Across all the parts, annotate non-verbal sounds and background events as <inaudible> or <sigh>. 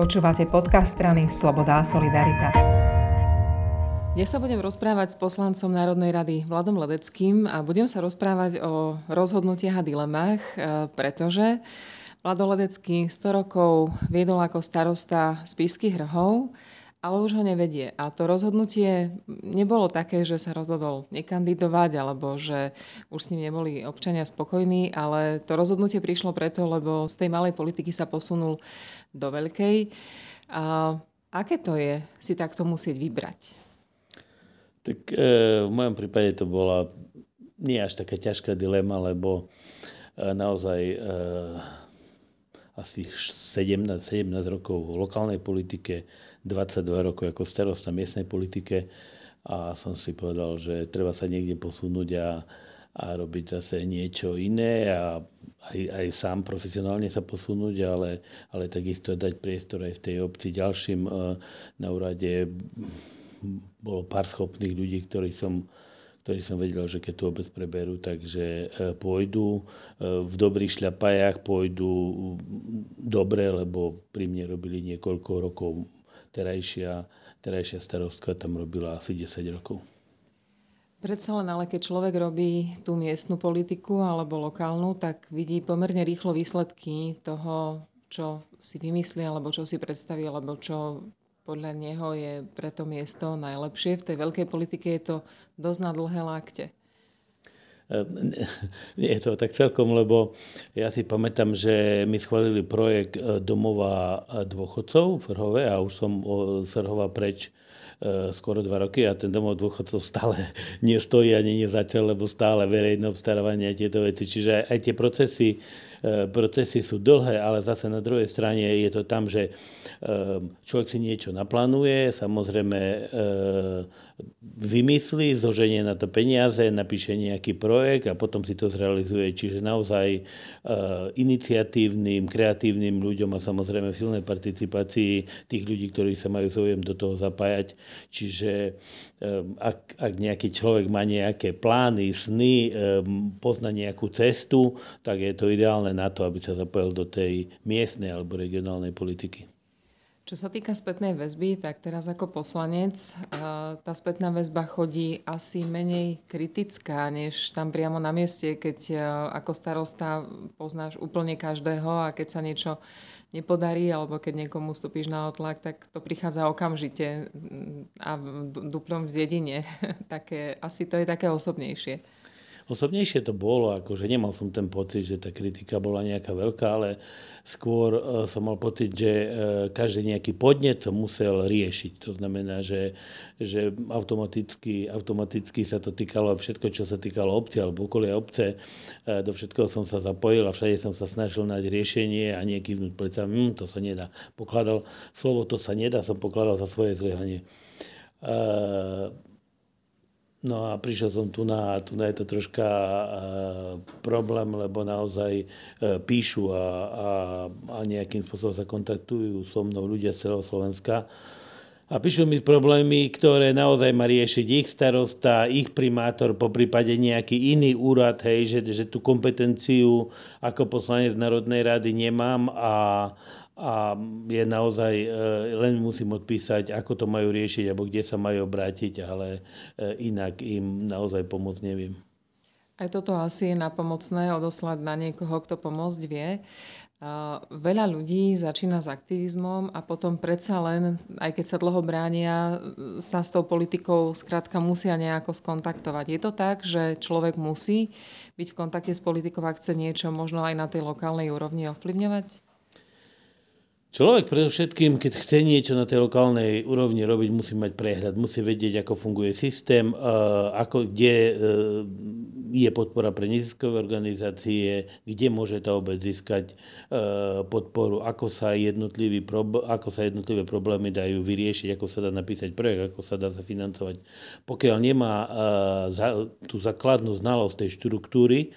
Počúvate podcast strany Sloboda a Solidarita. Dnes sa budem rozprávať s poslancom Národnej rady Vladom Ledeckým a budem sa rozprávať o rozhodnutiach a dilemách, e, pretože Vlado Ledecký 100 rokov viedol ako starosta Spišských hrhov, ale už ho nevedie. A to rozhodnutie nebolo také, že sa rozhodol nekandidovať alebo že už s ním neboli občania spokojní, ale to rozhodnutie prišlo preto, lebo z tej malej politiky sa posunul do veľkej. A aké to je si takto musieť vybrať? Tak e, v mojom prípade to bola nie až taká ťažká dilema, lebo e, naozaj e, asi 17, 17 rokov v lokálnej politike, 22 rokov ako starosta miestnej politike a som si povedal, že treba sa niekde posunúť a, a robiť zase niečo iné a aj, aj sám profesionálne sa posunúť, ale, ale takisto dať priestor aj v tej obci ďalším. E, na úrade bolo pár schopných ľudí, ktorí som, ktorí som vedel, že keď tu obec preberú, takže e, pôjdu e, v dobrých šľapajách, pôjdu dobre, lebo pri mne robili niekoľko rokov terajšia, terajšia starostka tam robila asi 10 rokov. Predsa len ale keď človek robí tú miestnu politiku alebo lokálnu, tak vidí pomerne rýchlo výsledky toho, čo si vymyslí alebo čo si predstaví, alebo čo podľa neho je pre to miesto najlepšie. V tej veľkej politike je to dosť na dlhé lákte. Nie <laughs> je to tak celkom, lebo ja si pamätám, že my schválili projekt e, domova dôchodcov v Rhove a už som z Rhova preč E, skoro dva roky a ten domov dôchodcov stále <laughs> nestojí ani nezačal, lebo stále verejné obstarávanie a tieto veci. Čiže aj tie procesy, e, procesy sú dlhé, ale zase na druhej strane je to tam, že e, človek si niečo naplánuje, samozrejme vymyslí, zoženie na to peniaze, napíše nejaký projekt a potom si to zrealizuje. Čiže naozaj iniciatívnym, kreatívnym ľuďom a samozrejme v silnej participácii tých ľudí, ktorí sa majú záujem do toho zapájať, Čiže ak, ak nejaký človek má nejaké plány, sny, pozná nejakú cestu, tak je to ideálne na to, aby sa zapojil do tej miestnej alebo regionálnej politiky. Čo sa týka spätnej väzby, tak teraz ako poslanec tá spätná väzba chodí asi menej kritická, než tam priamo na mieste, keď ako starosta poznáš úplne každého a keď sa niečo nepodarí, alebo keď niekomu stúpiš na otlak, tak to prichádza okamžite mm, a duplom v dedine. <laughs> také, asi to je také osobnejšie. Osobnejšie to bolo, akože nemal som ten pocit, že tá kritika bola nejaká veľká, ale skôr e, som mal pocit, že e, každý nejaký podnet som musel riešiť. To znamená, že, že automaticky, automaticky sa to týkalo všetko, čo sa týkalo obci alebo okolia obce. E, do všetkoho som sa zapojil a všade som sa snažil nájsť riešenie a nie kývnuť plecami, hm, to sa nedá. Pokladal slovo to sa nedá, som pokladal za svoje zlyhanie. No a prišiel som tu na, tu na je to troška uh, problém, lebo naozaj uh, píšu a, a, a nejakým spôsobom sa kontaktujú so mnou ľudia z celého Slovenska. A píšu mi problémy, ktoré naozaj má riešiť ich starosta, ich primátor, po prípade nejaký iný úrad, hej, že, že tú kompetenciu ako poslanec Národnej rady nemám a, a je naozaj, e, len musím odpísať, ako to majú riešiť, alebo kde sa majú obrátiť, ale e, inak im naozaj pomôcť neviem. Aj toto asi je napomocné odoslať na niekoho, kto pomôcť vie. Veľa ľudí začína s aktivizmom a potom predsa len, aj keď sa dlho bránia, sa s tou politikou skrátka musia nejako skontaktovať. Je to tak, že človek musí byť v kontakte s politikou, ak chce niečo možno aj na tej lokálnej úrovni ovplyvňovať? Človek predovšetkým, keď chce niečo na tej lokálnej úrovni robiť, musí mať prehľad, musí vedieť, ako funguje systém, ako, kde e, je podpora pre neziskové organizácie, kde môže tá obec získať e, podporu, ako sa, ako sa jednotlivé problémy dajú vyriešiť, ako sa dá napísať projekt, ako sa dá zafinancovať. Pokiaľ nemá e, tú základnú znalosť tej štruktúry,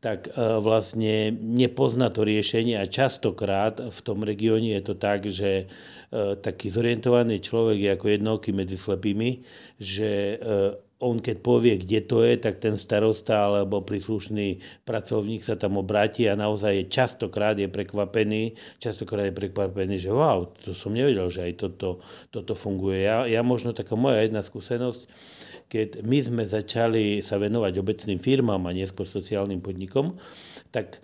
tak e, vlastne nepozná to riešenie a častokrát v tom regióne je to tak, že e, taký zorientovaný človek je ako jednoký medzi slepými, že e, on keď povie, kde to je, tak ten starosta alebo príslušný pracovník sa tam obráti a naozaj je častokrát je prekvapený, častokrát je prekvapený, že wow, to som nevedel, že aj toto, toto funguje. Ja, ja možno taká moja jedna skúsenosť, keď my sme začali sa venovať obecným firmám a neskôr sociálnym podnikom, tak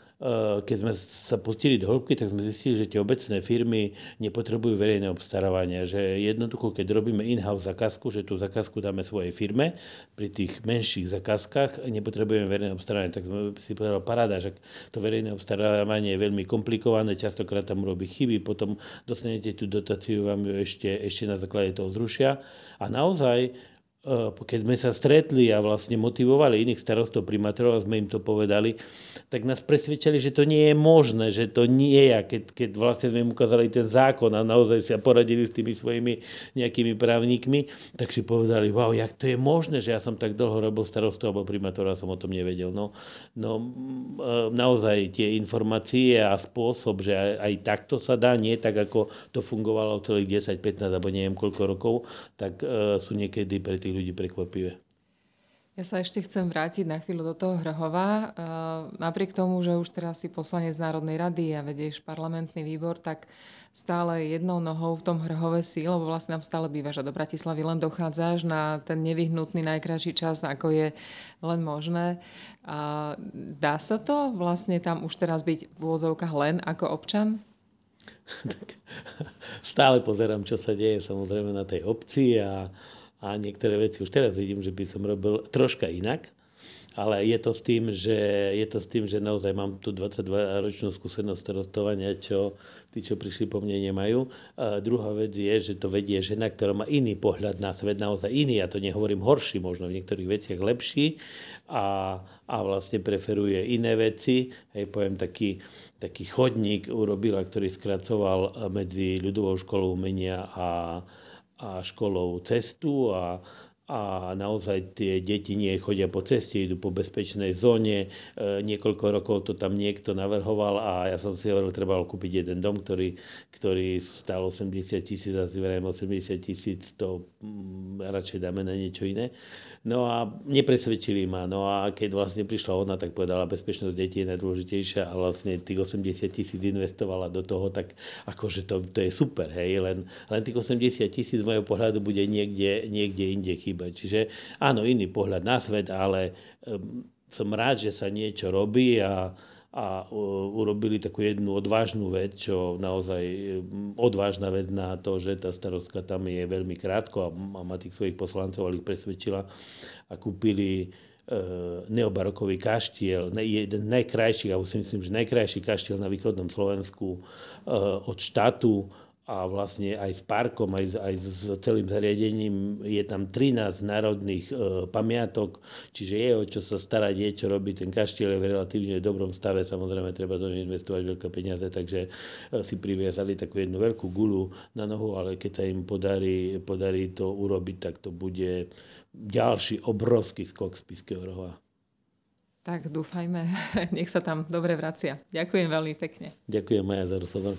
keď sme sa pustili do hĺbky, tak sme zistili, že tie obecné firmy nepotrebujú verejné obstarávanie, že jednoducho, keď robíme in-house zakázku, že tú zakázku dáme svojej firme, pri tých menších zakázkach nepotrebujeme verejné obstarávanie, tak sme si povedali, paráda, že to verejné obstarávanie je veľmi komplikované, častokrát tam robí chyby, potom dostanete tú dotáciu, vám ju ešte, ešte na základe toho zrušia. A naozaj Eh, keď sme sa stretli a vlastne motivovali iných starostov, primátorov a sme im to povedali, tak nás presvedčali, že to nie je možné, že to nie je. Keď, keď vlastne sme im ukázali ten zákon a naozaj sa poradili s tými svojimi nejakými právnikmi, tak si povedali, wow, jak to je možné, že ja som tak dlho robil starostov alebo primátora a som o tom nevedel. No, no eh, naozaj tie informácie a spôsob, že aj, aj takto sa dá, nie tak, ako to fungovalo celých 10, 15 alebo neviem koľko rokov, tak uh, sú niekedy pre tých ľudí prekvapivé. Ja sa ešte chcem vrátiť na chvíľu do toho Hrhova. Napriek tomu, že už teraz si poslanec Národnej rady a vedieš parlamentný výbor, tak stále jednou nohou v tom Hrhove si, lebo vlastne tam stále bývaš a do Bratislavy len dochádzaš na ten nevyhnutný najkračší čas, ako je len možné. Dá sa to vlastne tam už teraz byť v úvodzovkách len ako občan? <laughs> tak stále pozerám, čo sa deje samozrejme na tej obci a a niektoré veci už teraz vidím, že by som robil troška inak. Ale je to s tým, že, je to s tým, že naozaj mám tu 22-ročnú skúsenosť starostovania, čo tí, čo prišli po mne, nemajú. A druhá vec je, že to vedie žena, ktorá má iný pohľad na svet, naozaj iný, ja to nehovorím horší, možno v niektorých veciach lepší a, a vlastne preferuje iné veci. Hej, poviem taký, taký chodník urobila, ktorý skracoval medzi ľudovou školou umenia a, a školou cestu a a naozaj tie deti nie chodia po ceste, idú po bezpečnej zóne. E, niekoľko rokov to tam niekto navrhoval a ja som si hovoril, treba kúpiť jeden dom, ktorý, ktorý stal 80 tisíc a si 80 tisíc, to mm, radšej dáme na niečo iné. No a nepresvedčili ma. No a keď vlastne prišla ona, tak povedala, bezpečnosť detí je najdôležitejšia a vlastne tých 80 tisíc investovala do toho, tak akože to, to je super, hej, len, len tých 80 tisíc z môjho pohľadu bude niekde, niekde inde chýbať chýbať. Čiže áno, iný pohľad na svet, ale um, som rád, že sa niečo robí a, a urobili takú jednu odvážnu vec, čo naozaj odvážna vec na to, že tá starostka tam je veľmi krátko a má tých svojich poslancov, ale ich presvedčila a kúpili e, neobarokový kaštiel, jeden z najkrajších, ja si myslím, že najkrajší kaštiel na východnom Slovensku e, od štátu, a vlastne aj s parkom, aj, aj s celým zariadením je tam 13 národných e, pamiatok, čiže je o čo sa starať, je čo robiť. Ten kaštiel je v relatívne dobrom stave, samozrejme treba do investovať veľké peniaze, takže e, si priviazali takú jednu veľkú gulu na nohu, ale keď sa im podarí, podarí to urobiť, tak to bude ďalší obrovský skok z Piského roha. Tak dúfajme, <laughs> nech sa tam dobre vracia. Ďakujem veľmi pekne. Ďakujem Maja za rozhovor.